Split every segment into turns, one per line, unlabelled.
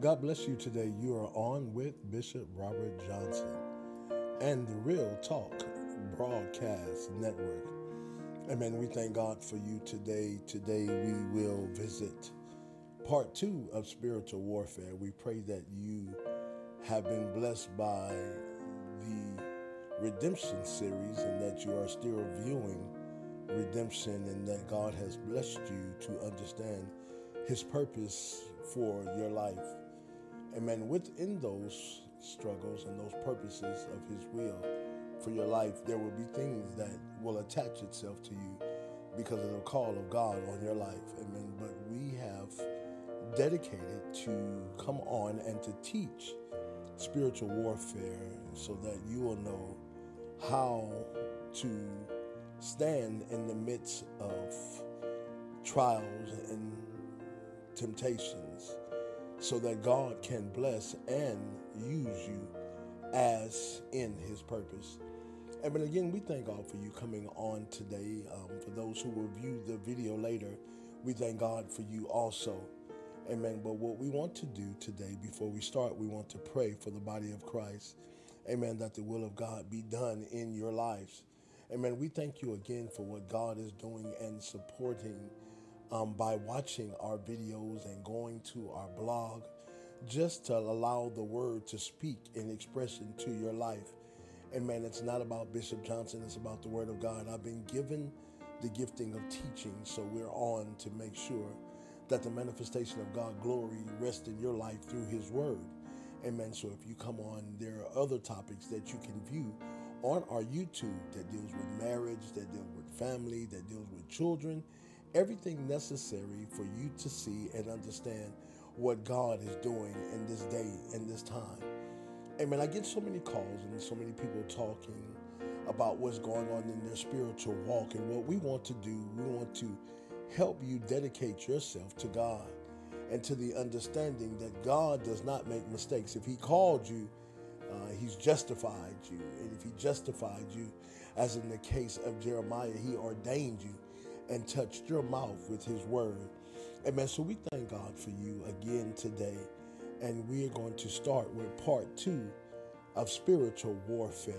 God bless you today. You are on with Bishop Robert Johnson and the Real Talk Broadcast Network. Amen. We thank God for you today. Today we will visit part two of spiritual warfare. We pray that you have been blessed by the redemption series and that you are still viewing redemption and that God has blessed you to understand his purpose for your life. Amen. Within those struggles and those purposes of His will for your life, there will be things that will attach itself to you because of the call of God on your life. Amen. But we have dedicated to come on and to teach spiritual warfare so that you will know how to stand in the midst of trials and temptations so that God can bless and use you as in his purpose. And but again, we thank God for you coming on today. Um, for those who will view the video later, we thank God for you also. Amen. But what we want to do today, before we start, we want to pray for the body of Christ. Amen. That the will of God be done in your lives. Amen. We thank you again for what God is doing and supporting um, by watching our videos and going to our blog just to allow the word to speak in expression to your life. And man, it's not about Bishop Johnson, it's about the word of God. I've been given the gifting of teaching, so we're on to make sure that the manifestation of God glory rests in your life through his word. Amen. So if you come on, there are other topics that you can view on our YouTube that deals with marriage, that deals with family, that deals with children, everything necessary for you to see and understand what God is doing in this day and this time. Amen. I get so many calls and so many people talking about what's going on in their spiritual walk. And what we want to do, we want to help you dedicate yourself to God and to the understanding that God does not make mistakes. If He called you, uh, He's justified you. And if He justified you, as in the case of Jeremiah, He ordained you and touched your mouth with his word. Amen. So we thank God for you again today. And we are going to start with part two of spiritual warfare.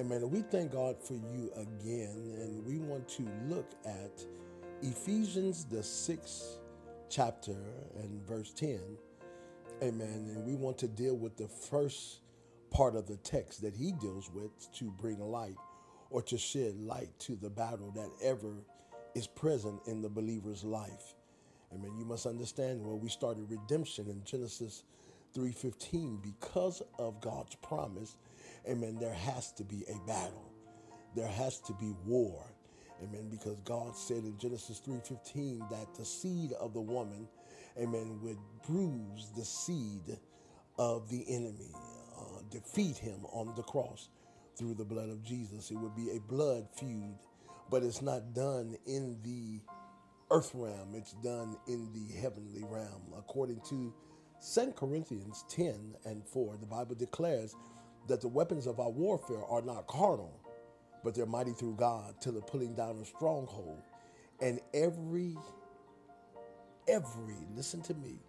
Amen. We thank God for you again. And we want to look at Ephesians, the sixth chapter and verse 10. Amen. And we want to deal with the first part of the text that he deals with to bring light or to shed light to the battle that ever is present in the believer's life. Amen. You must understand where we started redemption in Genesis 3:15 because of God's promise. Amen. There has to be a battle. There has to be war. Amen. Because God said in Genesis 3:15 that the seed of the woman, amen, would bruise the seed of the enemy, uh, defeat him on the cross through the blood of Jesus. It would be a blood feud but it's not done in the earth realm, it's done in the heavenly realm. According to 2 Corinthians 10 and 4, the Bible declares that the weapons of our warfare are not carnal, but they're mighty through God to the pulling down of stronghold. And every, every, listen to me,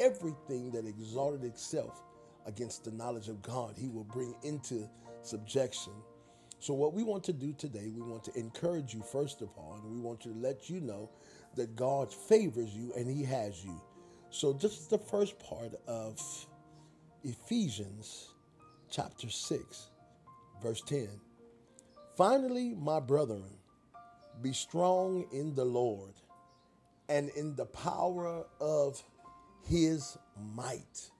everything that exalted itself against the knowledge of God, he will bring into subjection so, what we want to do today, we want to encourage you, first of all, and we want to let you know that God favors you and He has you. So, this is the first part of Ephesians chapter 6, verse 10. Finally, my brethren, be strong in the Lord and in the power of His might.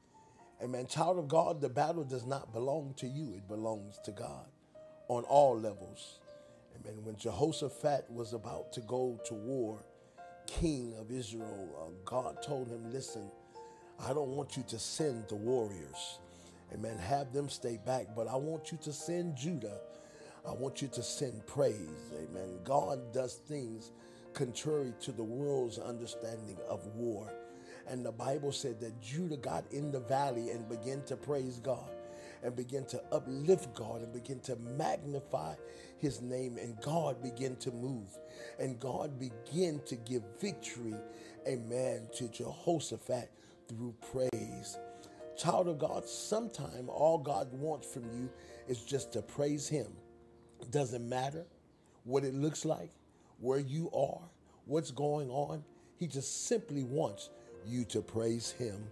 Amen. Child of God, the battle does not belong to you, it belongs to God on all levels. Amen. When Jehoshaphat was about to go to war, king of Israel, uh, God told him, Listen, I don't want you to send the warriors. Amen. Have them stay back, but I want you to send Judah. I want you to send praise. Amen. God does things contrary to the world's understanding of war. And the Bible said that Judah got in the valley and began to praise God and begin to uplift God and begin to magnify his name and God begin to move and God begin to give victory amen to Jehoshaphat through praise. Child of God, sometime all God wants from you is just to praise Him. Doesn't matter what it looks like, where you are, what's going on. He just simply wants you to praise Him.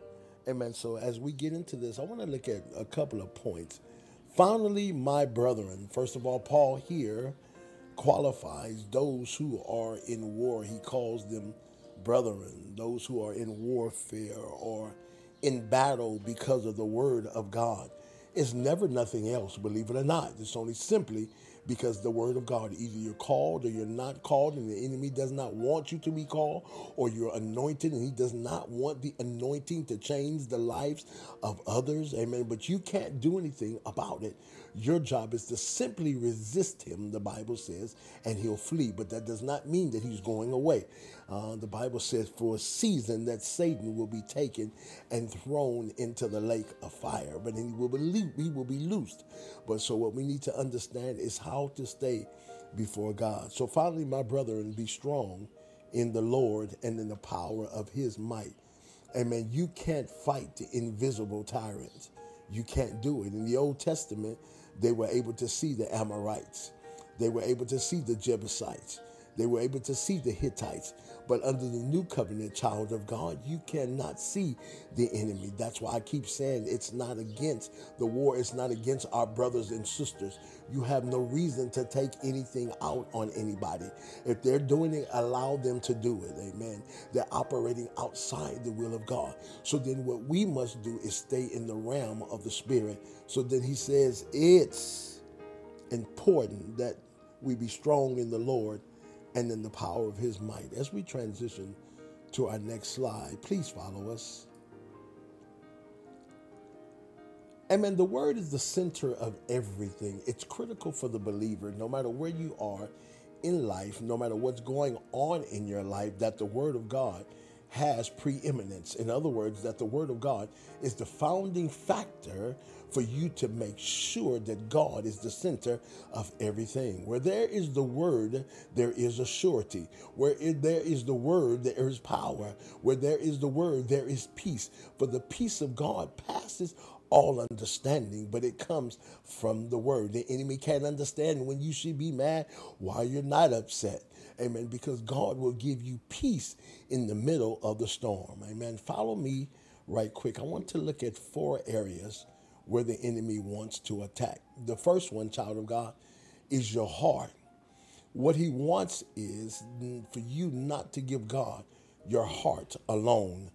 Amen. So as we get into this, I want to look at a couple of points. Finally, my brethren, first of all, Paul here qualifies those who are in war. He calls them brethren, those who are in warfare or in battle because of the word of God. It's never nothing else, believe it or not. It's only simply because the word of God, either you're called or you're not called, and the enemy does not want you to be called, or you're anointed and he does not want the anointing to change the lives of others. Amen. But you can't do anything about it. Your job is to simply resist him, the Bible says, and he'll flee. But that does not mean that he's going away. Uh, the Bible says for a season that Satan will be taken and thrown into the lake of fire, but he will be he will be loosed. But so what we need to understand is how to stay before God. So finally, my brethren, be strong in the Lord and in the power of his might. Amen. You can't fight the invisible tyrants. You can't do it. In the Old Testament, they were able to see the Amorites. They were able to see the Jebusites. They were able to see the Hittites. But under the new covenant, child of God, you cannot see the enemy. That's why I keep saying it's not against the war, it's not against our brothers and sisters. You have no reason to take anything out on anybody. If they're doing it, allow them to do it. Amen. They're operating outside the will of God. So then what we must do is stay in the realm of the spirit. So then he says it's important that we be strong in the Lord and in the power of his might. As we transition to our next slide, please follow us. Amen. The word is the center of everything. It's critical for the believer, no matter where you are in life, no matter what's going on in your life, that the word of God has preeminence. In other words, that the Word of God is the founding factor for you to make sure that God is the center of everything. Where there is the Word, there is a surety. Where there is the Word, there is power. Where there is the Word, there is peace. For the peace of God passes all understanding, but it comes from the word. The enemy can't understand when you should be mad, why you're not upset. Amen. Because God will give you peace in the middle of the storm. Amen. Follow me right quick. I want to look at four areas where the enemy wants to attack. The first one, child of God, is your heart. What he wants is for you not to give God your heart alone.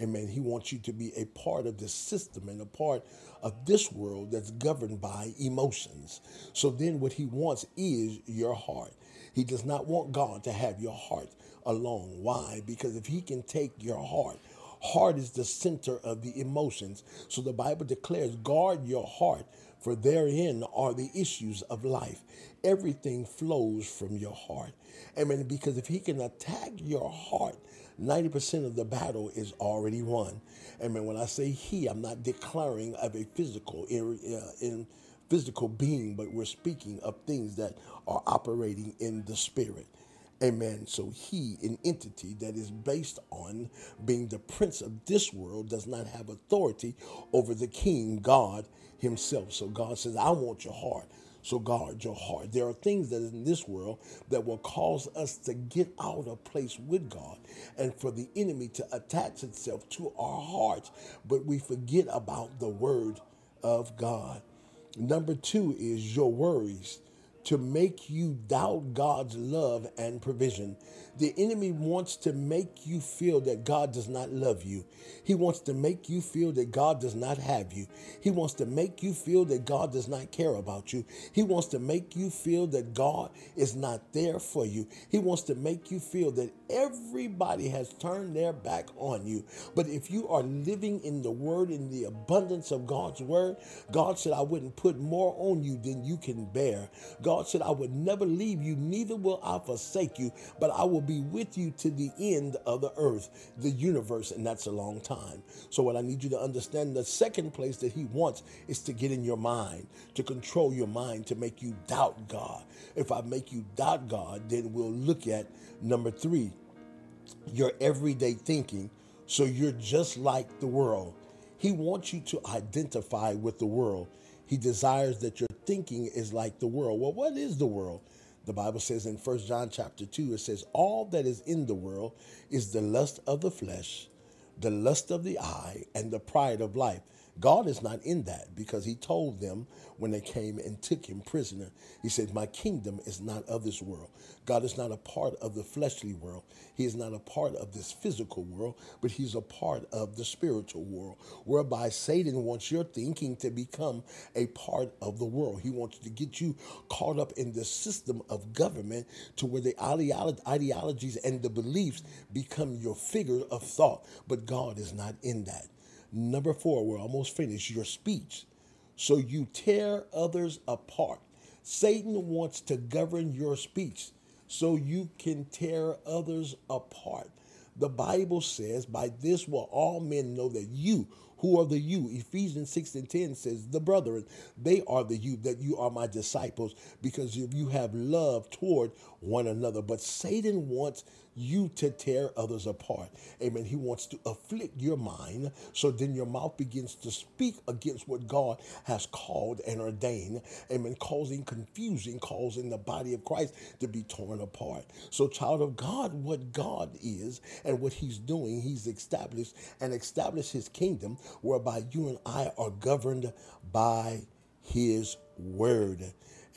Amen. He wants you to be a part of this system and a part of this world that's governed by emotions. So then what he wants is your heart. He does not want God to have your heart alone. Why? Because if he can take your heart, heart is the center of the emotions. So the Bible declares, guard your heart, for therein are the issues of life. Everything flows from your heart. Amen. Because if he can attack your heart, 90% of the battle is already won. Amen. When I say he, I'm not declaring of a physical uh, in physical being, but we're speaking of things that are operating in the spirit. Amen. So he, an entity that is based on being the prince of this world, does not have authority over the king, God himself. So God says, I want your heart. So guard your heart. There are things that in this world that will cause us to get out of place with God and for the enemy to attach itself to our hearts, but we forget about the word of God. Number two is your worries to make you doubt God's love and provision. The enemy wants to make you feel that God does not love you. He wants to make you feel that God does not have you. He wants to make you feel that God does not care about you. He wants to make you feel that God is not there for you. He wants to make you feel that everybody has turned their back on you. But if you are living in the word, in the abundance of God's word, God said, I wouldn't put more on you than you can bear. God said, I would never leave you, neither will I forsake you, but I will be with you to the end of the earth, the universe, and that's a long time. So, what I need you to understand the second place that He wants is to get in your mind, to control your mind, to make you doubt God. If I make you doubt God, then we'll look at number three, your everyday thinking So you're just like the world. He wants you to identify with the world. He desires that your thinking is like the world. Well, what is the world? The Bible says in 1 John chapter 2, it says, All that is in the world is the lust of the flesh, the lust of the eye, and the pride of life. God is not in that because he told them when they came and took him prisoner, he said, My kingdom is not of this world. God is not a part of the fleshly world. He is not a part of this physical world, but he's a part of the spiritual world, whereby Satan wants your thinking to become a part of the world. He wants to get you caught up in the system of government to where the ideologies and the beliefs become your figure of thought. But God is not in that. Number four, we're almost finished. Your speech. So you tear others apart. Satan wants to govern your speech so you can tear others apart. The Bible says, By this will all men know that you, who are the you? Ephesians 6 and 10 says, The brethren, they are the you, that you are my disciples, because if you have love toward one another. But Satan wants you to tear others apart. Amen. He wants to afflict your mind so then your mouth begins to speak against what God has called and ordained. Amen. Causing confusion, causing the body of Christ to be torn apart. So, child of God, what God is and what He's doing, He's established and established His kingdom whereby you and I are governed by His word.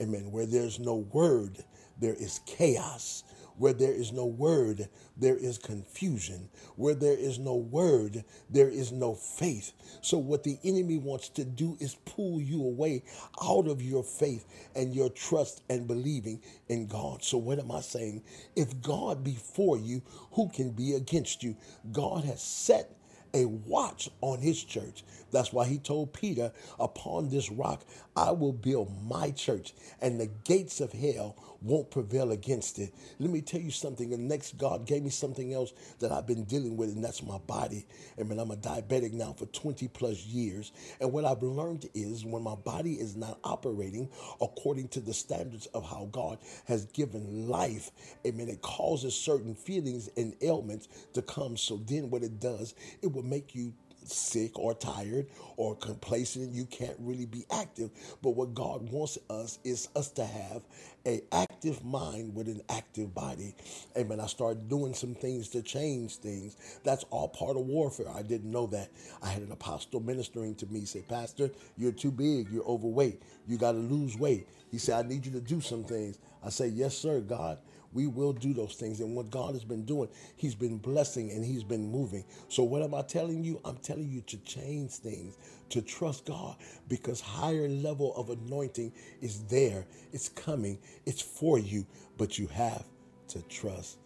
Amen. Where there's no word, there is chaos. Where there is no word, there is confusion. Where there is no word, there is no faith. So, what the enemy wants to do is pull you away out of your faith and your trust and believing in God. So, what am I saying? If God be for you, who can be against you? God has set a watch on his church. That's why he told Peter, Upon this rock I will build my church, and the gates of hell won't prevail against it. Let me tell you something. The next God gave me something else that I've been dealing with, and that's my body. I mean, I'm a diabetic now for 20 plus years. And what I've learned is when my body is not operating according to the standards of how God has given life, I mean, it causes certain feelings and ailments to come. So then what it does, it will make you sick or tired or complacent. You can't really be active. But what god wants us is us to have a active mind with an active body. Amen. I started doing some things to change things. That's all part of warfare. I didn't know that. I had an apostle ministering to me. Say pastor you're too big. You're overweight. You got to lose weight. He said i need you to do some things. I say yes sir god we will do those things. And what God has been doing, He's been blessing and He's been moving. So, what am I telling you? I'm telling you to change things, to trust God, because higher level of anointing is there. It's coming. It's for you, but you have to trust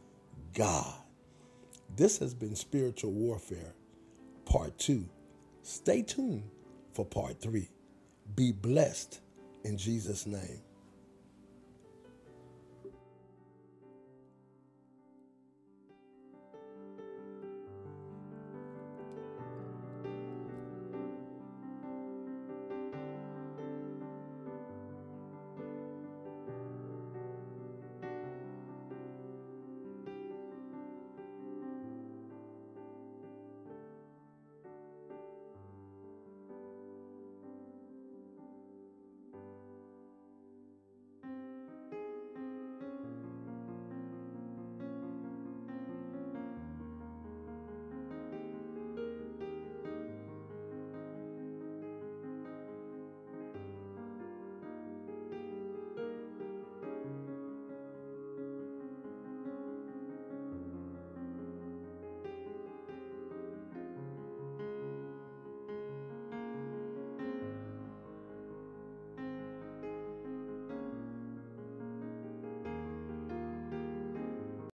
God. This has been Spiritual Warfare, Part 2. Stay tuned for Part 3. Be blessed in Jesus' name.